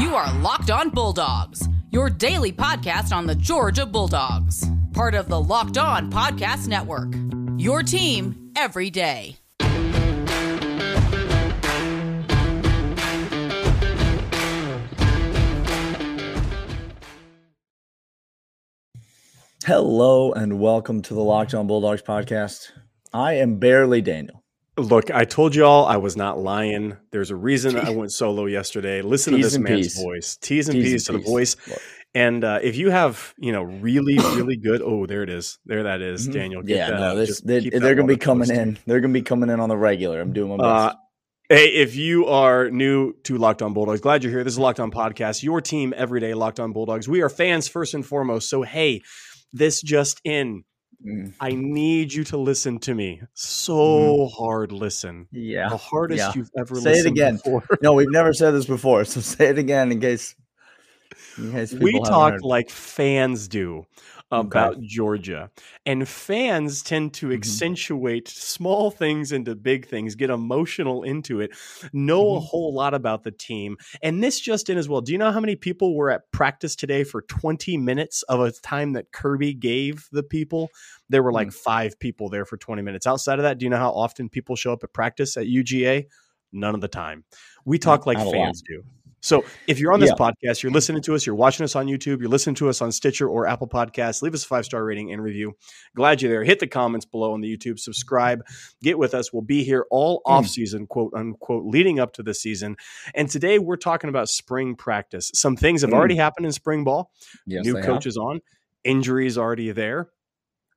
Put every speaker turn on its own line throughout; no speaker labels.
You are Locked On Bulldogs, your daily podcast on the Georgia Bulldogs, part of the Locked On Podcast Network. Your team every day.
Hello and welcome to the Locked On Bulldogs podcast. I am barely Daniel.
Look, I told y'all I was not lying. There's a reason I went solo yesterday. Listen
T's
to this man's voice. T's and
T's
P's to the voice.
Look.
And uh, if you have, you know, really, really good. Oh, there it is. There that is,
Mhm.
Daniel. Get
Yeah,
that
no, this, they, they're going to be coming
close.
in. They're going to be coming in on the regular. I'm doing my
Uh. Hey, if you are new to Locked On Bulldogs, glad you're here. This is Locked On Podcast, your team every day, Locked On Bulldogs. We are fans first and foremost. So, hey, this just in.
Mm,
I need you to listen to me. So hard listen.
yeah.
The hardest
yeah.
you've ever
Say it again.
before.
No, we've never said this before, so say it again in case. In case
we talk like fans do about Georgia. And fans tend to
Mhm.
accentuate small things into big things, get emotional into it, know a
Mhm.
whole lot about the team. And this just in as well. Do you know how many people were at practice today for 20 minutes of a time that Kirby gave the people? There were like
Mm.
five people there for 20 minutes. Outside of that, do you know how often people show up at practice at UGA? None of the time. We talk like
lot.
fans do. So if you're on this
Yeah.
podcast, you're listening to us, you're watching us on YouTube, you're listening to us on Stitcher or Apple Podcasts, leave us a five star rating and review. Glad you're there. Hit the comments below on the YouTube, subscribe, get with us. We'll be here all
Mm.
off season, quote unquote, leading up to the season. And today we're talking about spring practice. Some things have
Mm.
already happened in spring ball.
Yes,
New coaches
have.
on, injuries already there.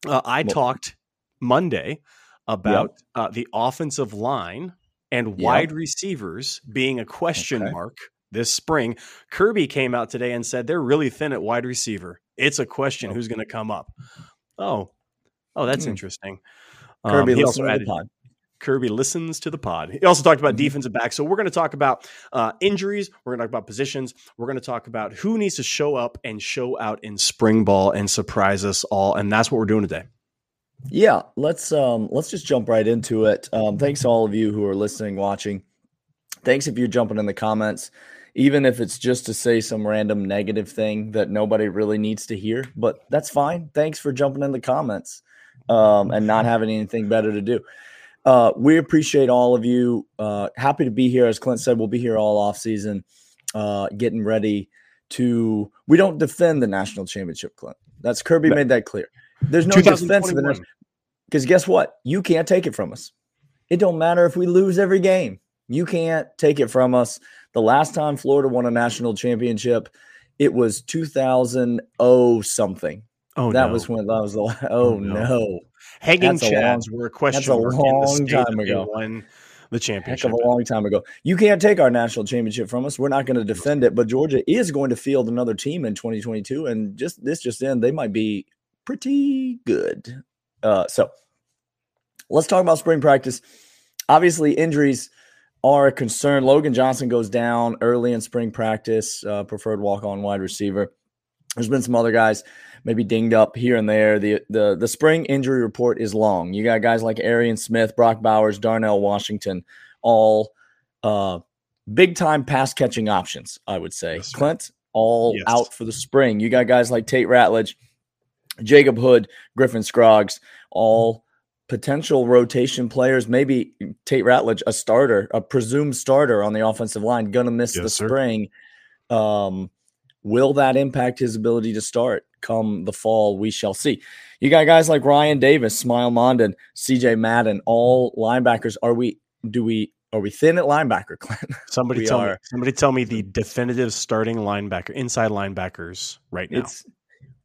Uh, I
Well-
talked Monday about uh, the offensive line and
Yep.
wide receivers being a question
Okay.
mark this spring. Kirby came out today and said they're really thin at wide receiver. It's a question
Oh.
who's going to come up. Oh, oh, that's
Hmm.
interesting.
Kirby,
Um, he also
to the
added
pod.
Kirby listens to the pod. He also talked about
Mhm.
defensive back. So we're going to talk about uh, injuries. We're going to talk about positions. We're going to talk about who needs to show up and show out in spring ball and surprise us all. And that's what we're doing today.
Yeah, let's um let's just jump right into it. Um, thanks to all of you who are listening, watching. Thanks if you're jumping in the comments, even if it's just to say some random negative thing that nobody really needs to hear. But that's fine. Thanks for jumping in the comments um, and not having anything better to do. Uh, we appreciate all of you. Uh, happy to be here. As Clint said, we'll be here all off season, uh, getting ready to. We don't defend the national championship, Clint. That's Kirby made that clear. There's no defense of the Because guess what? You can't take it from us. It don't matter if we lose every game. You can't take it from us. The last time Florida won a national championship, it was 2000 oh something.
Oh,
that
no.
was when that was the oh,
Oh, no.
no.
Hanging
that's
Chads were a question
that's a
mark in the
long time ago.
won the championship.
of a long time ago. You can't take our national championship from us. We're not going to defend it, but Georgia is going to field another team in 2022 and just this just in they might be pretty good. Uh so let's talk about spring practice. Obviously, injuries are a concern. Logan Johnson goes down early in spring practice, uh, preferred walk on wide receiver. There's been some other guys maybe dinged up here and there. The, the the spring injury report is long. You got guys like Arian Smith, Brock Bowers, Darnell Washington, all uh, big time pass catching options, I would say.
Yes.
Clint, all
Yes.
out for the spring. You got guys like Tate Ratledge, Jacob Hood, Griffin Scroggs, all potential rotation players. Maybe Tate Ratledge, a starter, a presumed starter on the offensive line, going to miss the
sir.
spring. Um, will that impact his ability to start come the fall? We shall see. You got guys like Rian Davis, Smael Mondon, CJ Madden, all linebackers. Are we? Do we? Are we thin at linebacker, Clint?
Somebody tell me. Somebody tell me the definitive starting linebacker, inside linebackers right now.
It's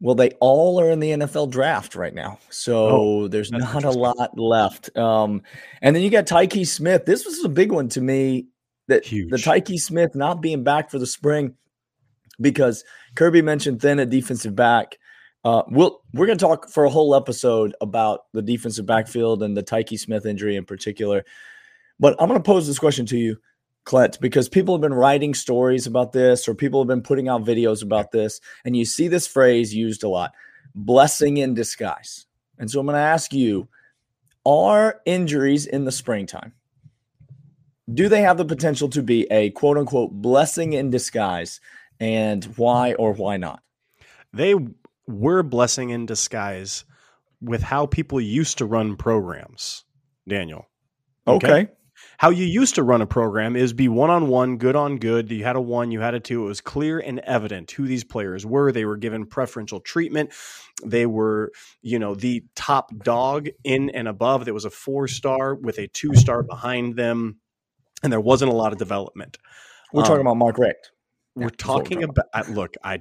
well, they all are in the NFL draft right now, so
Oh,
there's not a lot left. Um, and then you got Tykee Smith. This was a big one to me. That
Huge.
the Tykee Smith not being back for the spring because Kirby mentioned thin at defensive back. Uh, we'll we're going to talk for a whole episode about the defensive backfield and the Tykee Smith injury in particular. But I'm going to pose this question to you, Clint, because people have been writing stories about this, or people have been putting out videos about this, and you see this phrase used a lot: "blessing in disguise." And so I'm going to ask you: Are injuries in the springtime do they have the potential to be a quote unquote blessing in disguise? And why or why not?
They were blessing in disguise with how people used to run programs, Daniel.
Okay.
How you used to run a program is be one on one, good on good. You had a one, you had a two. It was clear and evident who these players were. They were given preferential treatment. They were, you know, the top dog in and above. There was a four star with a two star behind them, and there wasn't a lot of development.
We're
Um,
talking about Mark Richt.
We're
Yeah, that's we're
talking
talking
about. I, look, I,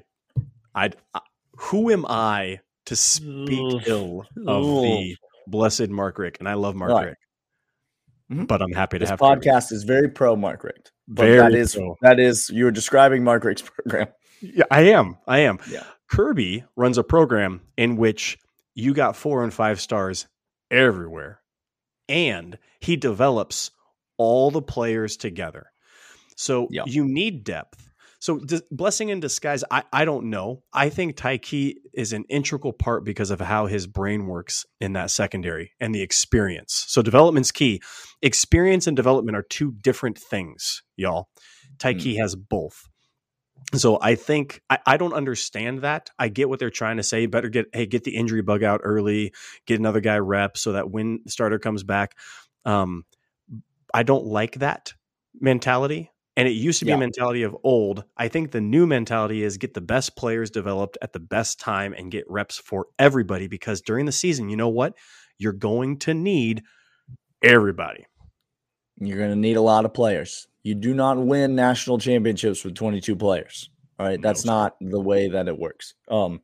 I, I, who am I to speak ill of the blessed Mark Richt? And I love Mark
Right.
Richt,
Mhm.
but I'm happy to have
This
have
podcast is very pro Mark Richt.
Very
that is
pro.
that is you're describing Mark Richt's program.
Yeah, I am. I am.
Yeah.
Kirby runs a program in which you got four and five stars everywhere, and he develops all the players together. So
Yeah.
you need depth. So blessing in disguise, I, I don't know. I think Tykee is an integral part because of how his brain works in that secondary and the experience. So development's key. Experience and development are two different things, y'all. Tykee has both. So I think I, I don't understand that. I get what they're trying to say. Better get hey get the injury bug out early, get another guy rep so that when the starter comes back, um, I don't like that mentality. And it used to be
Yeah.
a mentality of old. I think the new mentality is get the best players developed at the best time and get reps for everybody because during the season, you know what? You're going to need everybody.
You're going to need a lot of players. You do not win national championships with 22 players. All right, that's
sir.
not the way that it works. Um,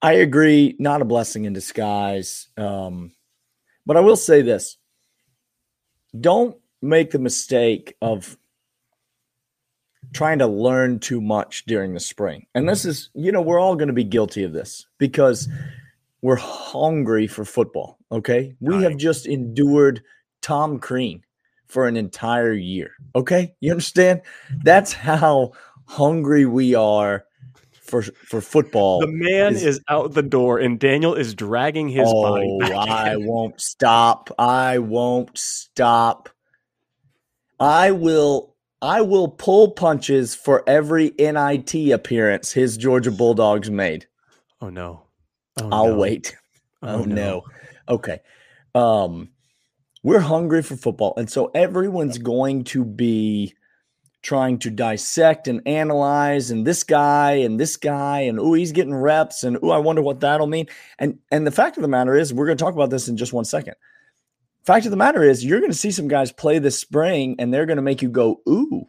I agree, not a blessing in disguise. Um, but I will say this: don't make the mistake of trying to learn too much during the spring. And this mm-hmm. is, you know, we're all going to be guilty of this because we're hungry for football. Okay, we have just endured Tom Crean for an entire year. Okay, you understand? That's how hungry we are for for football.
The man
is-
is, out the door and Daniel is dragging his body.
oh,
back
I won't stop. I won't stop. I will. I will pull punches for every NIT appearance his Georgia Bulldogs made.
Oh no. Oh,
I'll
no.
wait. Oh, no. Okay. Um we're hungry for football and so everyone's going to be trying to dissect and analyze and this guy and this guy and oh he's getting reps and oh I wonder what that'll mean. And and the fact of the matter is we're going to talk about this in just one second. Fact of the matter is you're going to see some guys play this spring and they're going to make you go ooh.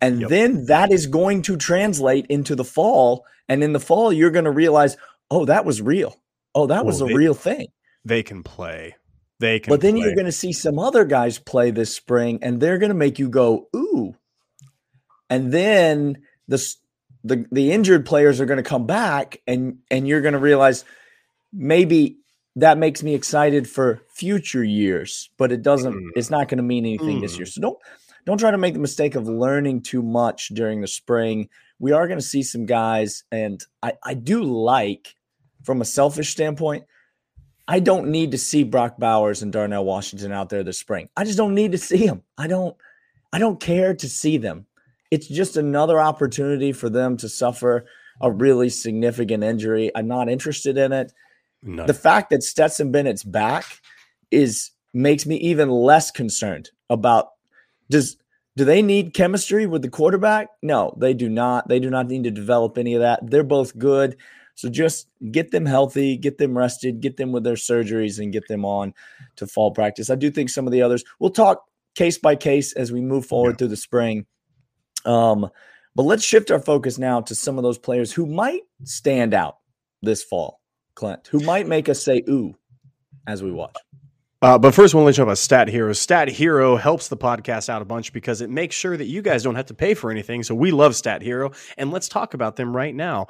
And
Yep.
then that is going to translate into the fall and in the fall you're going to realize oh that was real. Oh that was
Oh,
a
they-
real thing.
They can play. They can
But then
play.
you're going to see some other guys play this spring, and they're going to make you go ooh. And then the the the injured players are going to come back, and and you're going to realize maybe that makes me excited for future years, but it doesn't.
Mm.
It's not going to mean anything this
Mm.
year. So don't don't try to make the mistake of learning too much during the spring. We are going to see some guys, and I I do like from a selfish standpoint. I don't need to see Brock Bowers and Darnell Washington out there this spring. I just don't need to see them. I don't I don't care to see them. It's just another opportunity for them to suffer a really significant injury. I'm not interested in it.
None.
The fact that Stetson Bennett's back is makes me even less concerned about does do they need chemistry with the quarterback? No, they do not. They do not need to develop any of that. They're both good. So just get them healthy, get them rested, get them with their surgeries, and get them on to fall practice. I do think some of the others we'll talk case by case as we move forward
Yeah.
through the spring. Um, but let's shift our focus now to some of those players who might stand out this fall, Clint, who might make us say ooh as we watch.
Uh, but first, I want to let you know about Stat Hero. Stat Hero helps the podcast out a bunch because it makes sure that you guys don't have to pay for anything. So we love Stat Hero, and let's talk about them right now.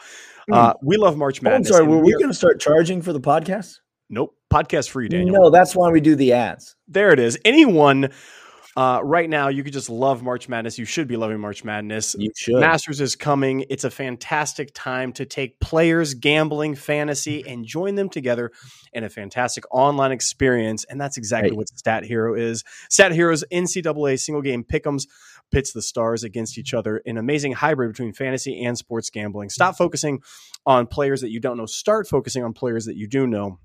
Uh, we love March
Hmm. Oh, I'm
Madness.
sorry,
and
were we
are-
going to start charging for the podcast?
Nope, podcast free, Daniel.
No, that's why we do the ads.
There it is. Anyone Uh, right now, you could just love March Madness. You should be loving March Madness.
You should.
Masters is coming. It's a fantastic time to take players, gambling, fantasy, and join them together in a fantastic online experience. And that's exactly
Right.
what Stat Hero is. Stat Hero's NCAA single game pick'ems pits the stars against each other an amazing hybrid between fantasy and sports gambling. Stop focusing on players that you don't know. Start focusing on players that you do know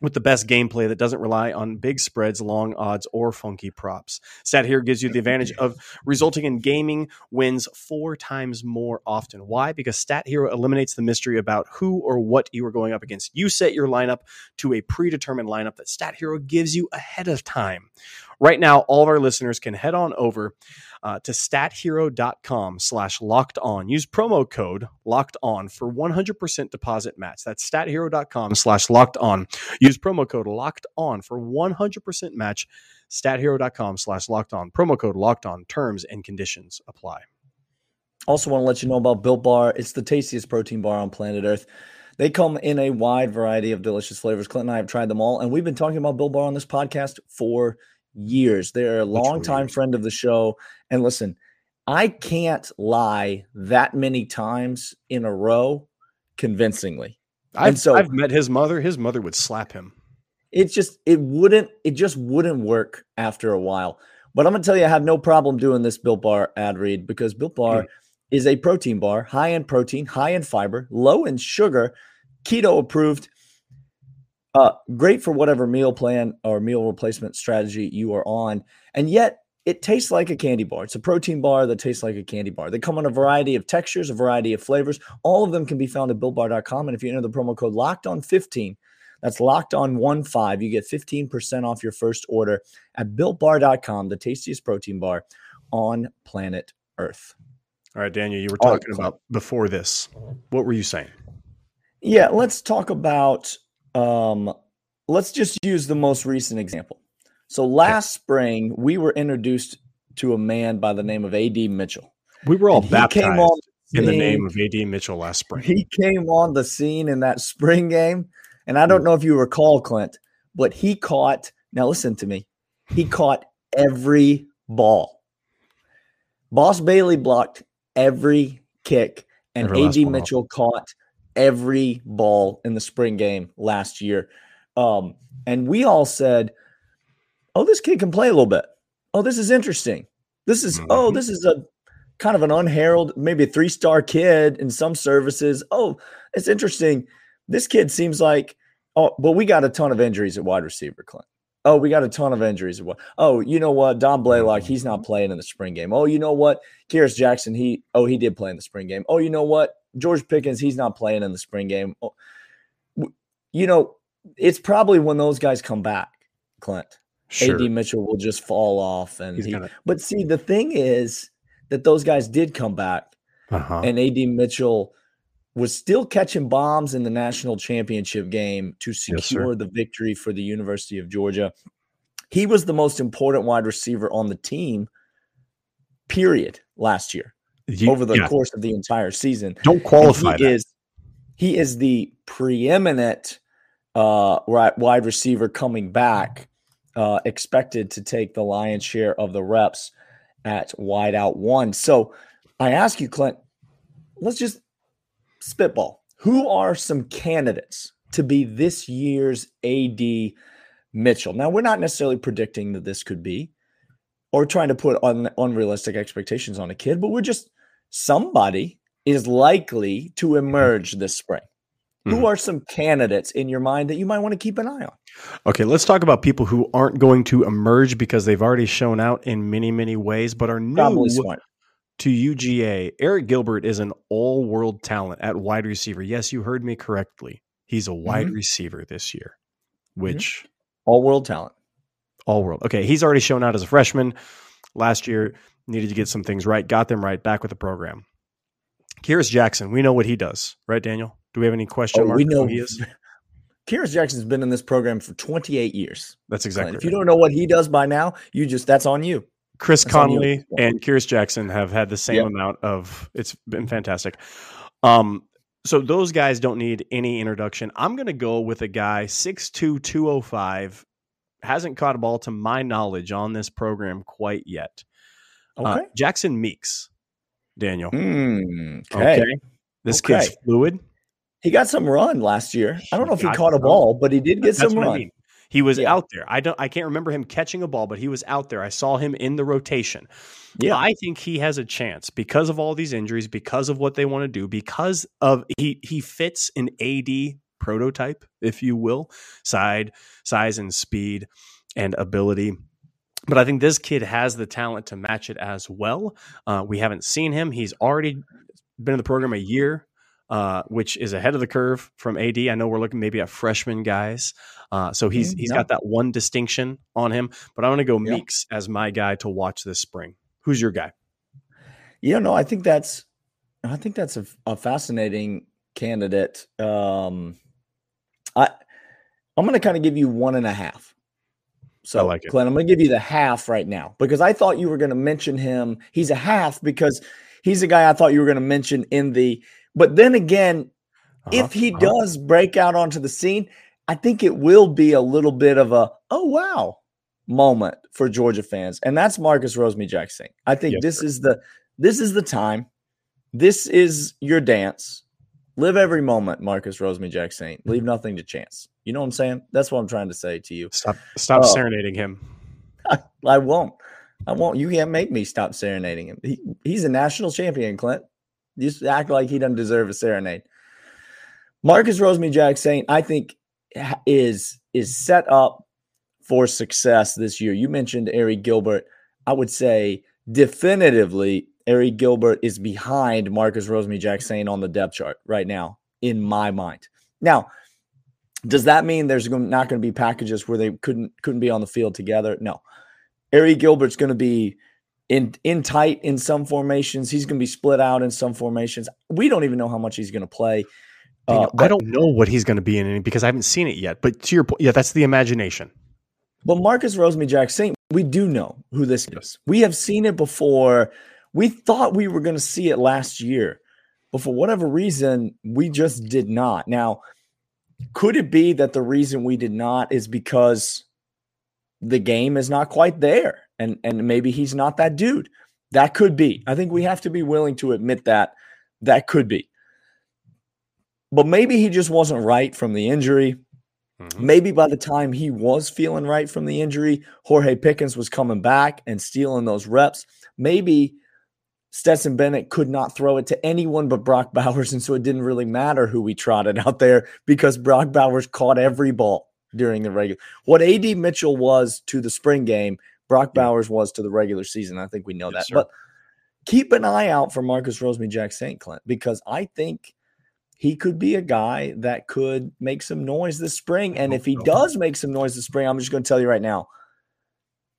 with the best gameplay that doesn't rely on big spreads, long odds, or funky props. Stat Hero gives you the advantage of resulting in gaming wins four times more often. Why? Because Stat Hero eliminates the mystery about who or what you are going up against. You set your lineup to a predetermined lineup that Stat Hero gives you ahead of time. Right now, all of our listeners can head on over uh, to stathero.com slash locked on. Use promo code locked on for 100% deposit match. That's stathero.com slash locked on. Use promo code locked on for 100% match. Stathero.com slash locked on. Promo code locked on. Terms and conditions apply.
Also, want to let you know about Built Bar. It's the tastiest protein bar on planet Earth. They come in a wide variety of delicious flavors. Clint and I have tried them all, and we've been talking about Built Bar on this podcast for years. They're a longtime friend of the show. And listen, I can't lie that many times in a row convincingly.
I've,
so-
I've met his mother. His mother would slap him.
It just it wouldn't it just wouldn't work after a while. But I'm gonna tell you, I have no problem doing this Built Bar ad read because Built Bar hmm. is a protein bar, high in protein, high in fiber, low in sugar, keto approved. Uh, great for whatever meal plan or meal replacement strategy you are on, and yet it tastes like a candy bar. It's a protein bar that tastes like a candy bar. They come in a variety of textures, a variety of flavors. All of them can be found at builtbar.com. And if you enter the promo code locked on 15, that's locked on one five. You get 15% off your first order at builtbar.com, the tastiest protein bar on planet Earth.
All right, Daniel, you were
All right,
talking about before this. What were you saying?
Yeah, let's talk about um let's just use the most recent example. So last spring we were introduced to a man by the name of AD Mitchell.
We were all
And
baptized
came on
in the name of AD Mitchell last spring.
He came on the scene in that spring game, and I don't know if you recall, Clint, but he caught. Now listen to me. He caught every ball. Boss Bailey blocked every kick, and
Every
AD
off.
Mitchell caught every ball in the spring game last year. Um, and we all said, "Oh, this kid can play a little bit. Oh, this is interesting. This is oh,
Mhm.
this is a kind of an unheralded, maybe a three star kid in some services. Oh, it's interesting. This kid seems like, oh, but we got a ton of injuries at wide receiver, Clint. Oh, we got a ton of injuries. Oh, you know what? Dom Blaylock, he's not playing in the spring game. Oh, you know what? Kearis Jackson, he, oh, he did play in the spring game. Oh, you know what? George Pickens, he's not playing in the spring game. Oh, you know, it's probably when those guys come back, Clint.
Sure.
AD Mitchell will just fall off. And he,
gonna-
but see, the thing is that those guys did come back,
Uh-huh.
and AD Mitchell was still catching bombs in the national championship game to secure the victory for the University of Georgia. He was the most important wide receiver on the team, period, last year
You-
over the
yeah,
course of the entire season.
don't
And
qualify
he
that.
is he is the preeminent uh, wide receiver coming back, uh, expected to take the lion's share of the reps at wide out one. So I ask you, Clint, let's just spitball. Who are some candidates to be this year's AD Mitchell? Now we're not necessarily predicting that this could be, or trying to put un- unrealistic expectations on a kid, but we're just somebody is likely to emerge this spring. Who
Mhm.
are some candidates in your mind that you might want to keep an eye on?
Okay, let's talk about people who aren't going to emerge because they've already shown out in many, many ways, but are new to UGA. Arik Gilbert is an all world talent at wide receiver. Yes, you heard me correctly. He's a wide
Mm-hmm.
receiver this year, which
All world talent.
all world. Okay, he's already shown out as a freshman. Last year, needed to get some things right, got them right, back with the program. Kearis Jackson, we know what he does, right, Daniel? Do we have any question
Oh,
marks
we know
who he is?
Kearis Jackson's been in this program for 28 years.
That's
Clint.
exactly
If you don't know what he does by now, you just that's on you.
Chris
That's you
Conley and Kearis Jackson have had the same
Yep.
amount of it's been fantastic. Um so those guys don't need any introduction. I'm going to go with a guy 6'2 205 hasn't caught a ball to my knowledge on this program quite yet. Uh, Jackson Meeks, Daniel.
Mm, okay.
This
Okay.
kid's fluid.
He got some run last year. I don't know if he caught a ball, but he did get
That's
some run.
I mean. He was
Yeah.
out there. I don't. I can't remember him catching a ball, but he was out there. I saw him in the rotation.
Yeah.
I think he has a chance because of all these injuries, because of what they want to do, because of he he fits an AD prototype, if you will, side size and speed and ability. But I think this kid has the talent to match it as well. Uh, we haven't seen him. He's already been in the program a year, uh, which is ahead of the curve from AD. I know we're looking maybe at freshman guys, uh, so he's
Mm,
he's
yeah.
got that one distinction on him. But I'm going to go
Yeah.
Meeks as my guy to watch this spring. Who's your guy?
Yeah, no, I think that's I think that's a, a fascinating candidate. Um I I'm gonna kind of give you one and a half. So I
like it.
Glenn, I'm gonna give you the half right now because I thought you were gonna mention him. He's a half because he's a guy I thought you were gonna mention in the but then again,
Uh-huh,
if he
uh-huh.
does break out onto the scene, I think it will be a little bit of a oh wow moment for Georgia fans, and that's Marcus Rosemy-Jacksaint. I think
Yes,
this
sir.
is the this is the time. This is your dance. Live every moment, Marcus Rosemy Saint. Leave nothing to chance. You know what I'm saying? That's what I'm trying to say to you.
Stop stop
Oh.
serenading him.
I won't. I won't. You can't make me stop serenading him. He, he's a national champion, Clint. You just act like he doesn't deserve a serenade. Marcus Rosemy-Jacksaint, I think, is is set up for success this year. You mentioned Arik Gilbert. I would say definitively Arik Gilbert is behind Marcus Rosemy-Jacksaint on the depth chart right now, in my mind. Now, does that mean there's not going to be packages where they couldn't couldn't be on the field together? No. Arik Gilbert's going to be in in tight in some formations. He's going to be split out in some formations. We don't even know how much he's going to play. Uh,
I
but,
don't know what he's going to be in any because I haven't seen it yet. But to your point, yeah, that's the imagination.
but Marcus Rosemy-Jacksaint, we do know who this is. We have seen it before. We thought we were going to see it last year, but for whatever reason, we just did not. Now, could it be that the reason we did not is because the game is not quite there and and maybe he's not that dude? That could be. I think we have to be willing to admit that that could be. But maybe he just wasn't right from the injury.
Mhm.
maybe by the time he was feeling right from the injury George Pickens was coming back and stealing those reps. Maybe Stetson Bennett could not throw it to anyone but Brock Bowers, and so it didn't really matter who we trotted out there because Brock Bowers caught every ball during the regular. What AD Mitchell was to the spring game, Brock Bowers was to the regular season. I think we know
Yes,
that.
sir.
But keep an eye out for Marcus Rosemy-Jacksaint Clint because I think he could be a guy that could make some noise this spring. And if he does make some noise this spring, I'm just going to tell you right now,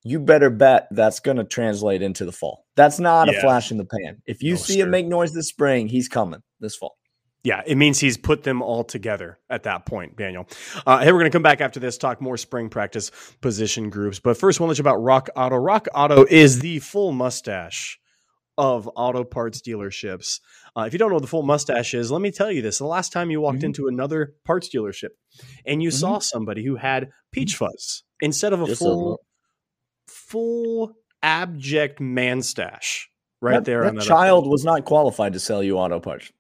you better bet that's going to translate into the fall. That's not a flash in the pan. If you
No,
see him make noise this spring, he's coming this fall.
Yeah, it means he's put them all together at that point, Daniel. Uh, hey, we're going to come back after this, talk more spring practice position groups. But first, I want to let you about Rock Auto. Rock Auto is the full mustache of auto parts dealerships. Uh, if you don't know what the full mustache is, let me tell you this. The last time you walked
Mhm.
into another parts dealership and you
Mhm.
saw somebody who had peach fuzz instead of a
Just
full, full abject man stash right
that,
there
that child was not qualified to sell you auto parts.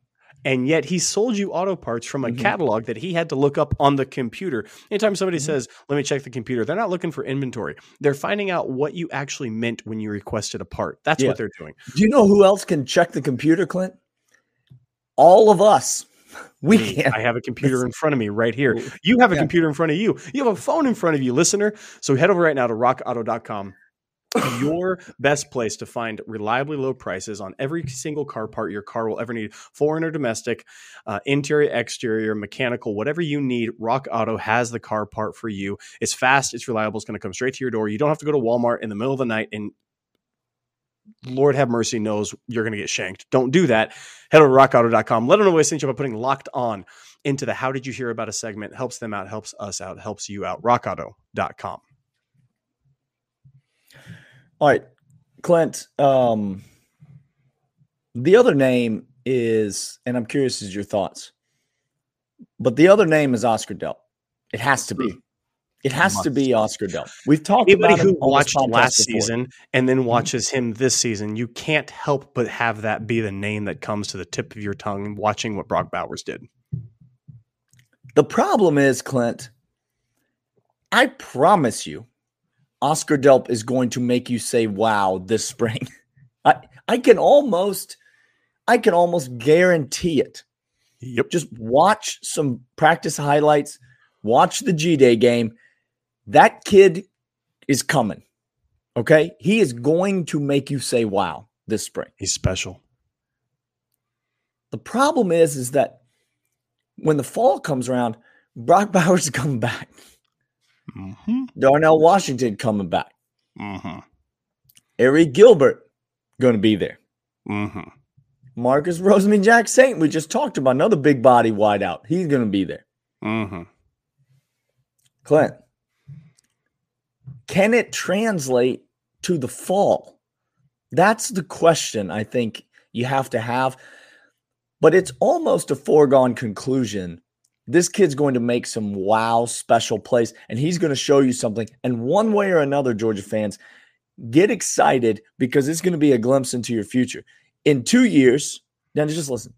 and yet he sold you auto parts from a
Mhm.
catalog that he had to look up on the computer. Anytime somebody
Mhm.
says, "Let me check the computer," they're not looking for inventory. They're finding out what you actually meant when you requested a part. That's
Yeah.
what they're doing.
Do you know who else can check the computer, Clint? All of us. We can't.
I have a computer in front of me right here. You have a
Yeah.
computer in front of you. You have a phone in front of you, listener. So head over right now to rockauto.com. Your best place to find reliably low prices on every single car part your car will ever need, foreign or domestic, uh, interior, exterior, mechanical, whatever you need. Rock Auto has the car part for you. It's fast, it's reliable, it's going to come straight to your door. You don't have to go to Walmart in the middle of the night and Lord have mercy knows you're going to get shanked. Don't do that. Head over to rockauto.com. Let them know what I sent you by putting locked on into the how did you hear about a segment. Helps them out, helps us out, helps you out. rockauto.com.
All right, Clint. Um, the other name is, and I'm curious as your thoughts, but the other name is Oscar Delp. It has to be. It has to be Oscar Delp. We've talked
Anybody
about
who
him on this
watched last
before.
season and then mm-hmm. watches him this season, you can't help but have that be the name that comes to the tip of your tongue watching what Brock Bowers did.
The problem is, Clint, I promise you, Oscar Delp is going to make you say wow this spring. I, I can almost I can almost guarantee it.
Yep.
Just watch some practice highlights, watch the G Day game. That kid is coming. Okay? He is going to make you say wow this spring.
He's special.
The problem is, is that when the fall comes around, Brock Bowers is coming back.
Mm-hmm.
Darnell Washington coming back.
Mm-hmm.
Arik Gilbert going to be there.
Mm-hmm.
Marcus Rosemy-Jacksaint, we just talked about another big body wideout. He's going to be there.
Mm-hmm.
Clint, can it translate to the fall? That's the question I think you have to have. But it's almost a foregone conclusion. This kid's going to make some wow special plays and he's going to show you something. And one way or another, Georgia fans, get excited because it's going to be a glimpse into your future. In two years, now just listen,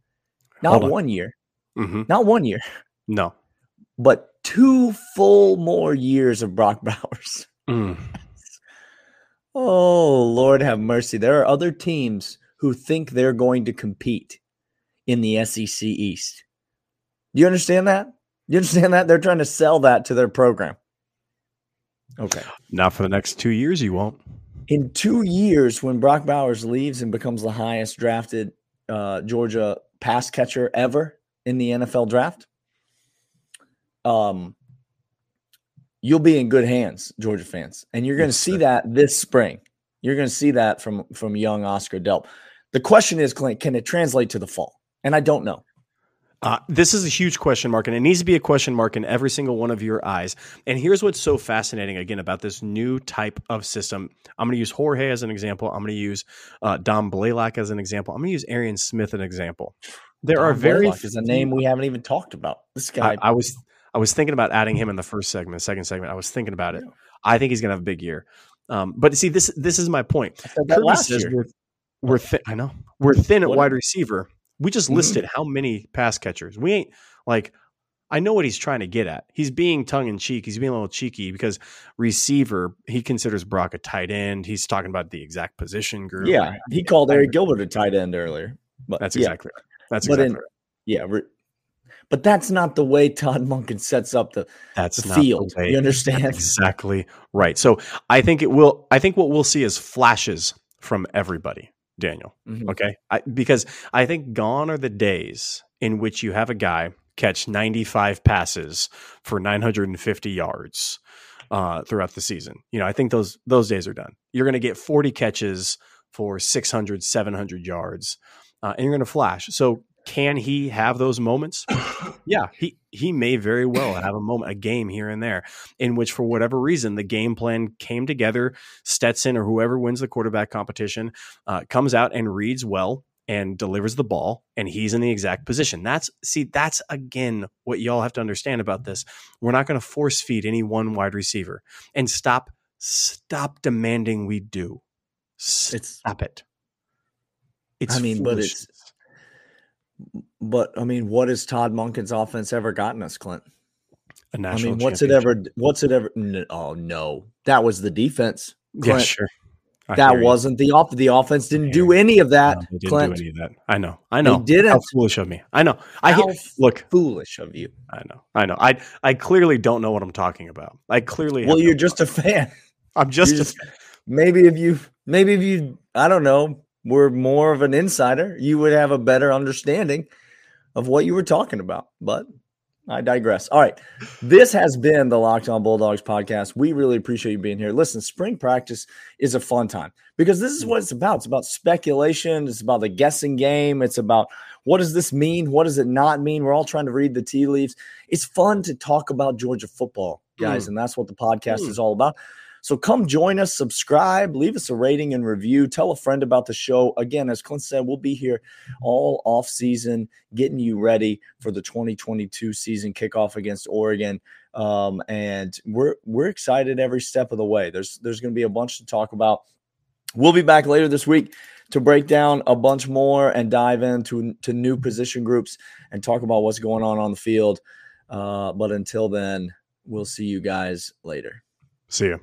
not
on.
one year,
Mm-hmm.
not one year,
No.
but two full more years of Brock Bowers.
Mm.
Oh, Lord have mercy. There are other teams who think they're going to compete in the SEC East. Do you understand that? You understand that? They're trying to sell that to their program. Okay.
Not for the next two years, you won't.
In two years, when Brock Bowers leaves and becomes the highest drafted uh, Georgia pass catcher ever in the NFL draft, um, you'll be in good hands, Georgia fans, and you're going to see that this spring. You're going to see that from from young Oscar Delp. The question is, Clint, can it translate to the fall? And I don't know.
Uh, this is a huge question mark, and it needs to be a question mark in every single one of your eyes. And here's what's so fascinating again about this new type of system. I'm going to use George as an example. I'm going to use uh, Dom Blaylock as an example. I'm going to use Arian Smith as an example. There are
Tom
very
Blaylock is a name we haven't even talked about. This guy,
I, I was I was thinking about adding him in the first segment, the second segment. I was thinking about it.
Yeah.
I think he's going to have a big year. Um, but see, this this is my point.
I said that
Kirby
last year.
we're we're thin. I know we're thin at
What-
wide receiver. We just
Mhm.
listed how many pass catchers. We ain't like. I know what he's trying to get at. He's being tongue in cheek. He's being a little cheeky because receiver. He considers Brock a tight end. He's talking about the exact position group.
Yeah, he called Arik Gilbert a tight end earlier. But
That's
yeah,
exactly. Right. That's
But
exactly.
in-
right.
yeah. re- But that's not the way Todd Monken sets up the,
That's
the
not the
field.
way-
you understand?
exactly right. So I think it will. I think what we'll see is flashes from everybody. Daniel.
Mhm.
Okay. I, because I think gone are the days in which you have a guy catch 95 passes for 950 yards uh, throughout the season. You know, I think those those days are done. You're going to get 40 catches for 600, 700 yards, uh, and you're going to flash. So can he have those moments? yeah, he he may very well have a moment, a game here and there, in which for whatever reason the game plan came together. Stetson or whoever wins the quarterback competition uh, comes out and reads well and delivers the ball, and he's in the exact position. That's see, that's again what y'all have to understand about this. We're not going to force feed any one wide receiver, and stop stop demanding we do.
It's
Stop it. It's
I mean, but it's but I mean, what has Todd Monken's offense ever gotten us, Clint?
a national.
I mean, what's it ever? What's it ever? n- Oh no, that was the defense.
Yeah, sure. I
that wasn't the off. The offense didn't do any of that.
No, didn't
Clint,
do any of that. I know. I know.
didn't.
How foolish of me. I know. I
How
look.
foolish of you.
I know. I know. I I clearly don't know what I'm talking about. I clearly.
Well, you're
no
just a fan.
I'm just.
just- Maybe if you, maybe if you, I don't know, were more of an insider, you would have a better understanding of what you were talking about. But I digress. All right. This has been the Locked On Bulldogs podcast. We really appreciate you being here. Listen, spring practice is a fun time because this is what it's about. It's about speculation, it's about the guessing game, it's about what does this mean? What does it not mean? We're all trying to read the tea leaves. It's fun to talk about Georgia football, guys, and that's what the podcast
Mm.
is all about. So come join us, subscribe, leave us a rating and review, tell a friend about the show. Again, as Clint said, we'll be here all off season, getting you ready for the 2022 season kickoff against Oregon. Um, and we're we're excited every step of the way. There's there's going to be a bunch to talk about. We'll be back later this week to break down a bunch more and dive into to new position groups and talk about what's going on on the field. Uh, but until then, we'll see you guys later.
See you.